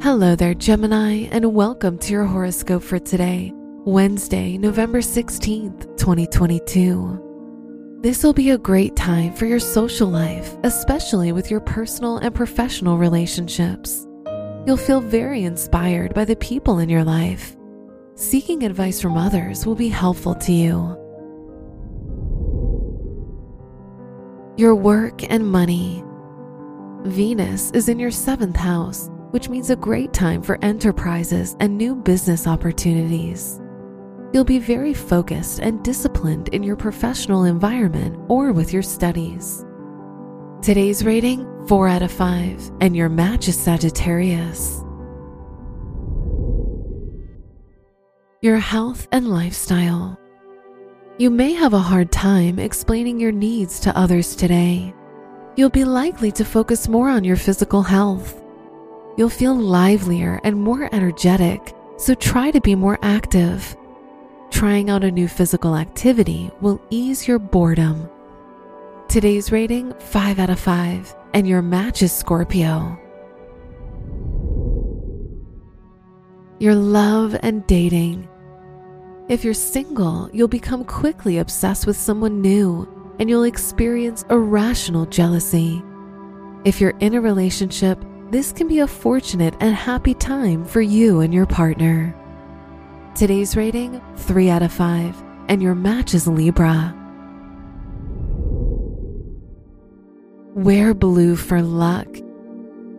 Hello there, Gemini, and welcome to your horoscope for today, Wednesday, November 16th, 2022. This will be a great time for your social life, especially with your personal and professional relationships. You'll feel very inspired by the people in your life. Seeking advice from others will be helpful to you. Your work and money. Venus is in your seventh house which means a great time for enterprises and new business opportunities. You'll be very focused and disciplined in your professional environment or with your studies. Today's rating 4 out of 5, and your match is Sagittarius. Your health and lifestyle. You may have a hard time explaining your needs to others today. You'll be likely to focus more on your physical health you'll feel livelier and more energetic, so try to be more active. Trying out a new physical activity will ease your boredom. Today's rating 5 out of 5, and your match is Scorpio. Your love and dating. If you're single, you'll become quickly obsessed with someone new and you'll experience irrational jealousy. If you're in a relationship, this can be a fortunate and happy time for you and your partner. Today's rating 3 out of 5, and your match is Libra. Wear blue for luck.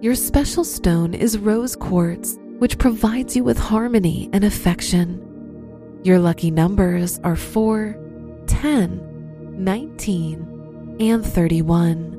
Your special stone is rose quartz, which provides you with harmony and affection. Your lucky numbers are 4, 10, 19, and 31.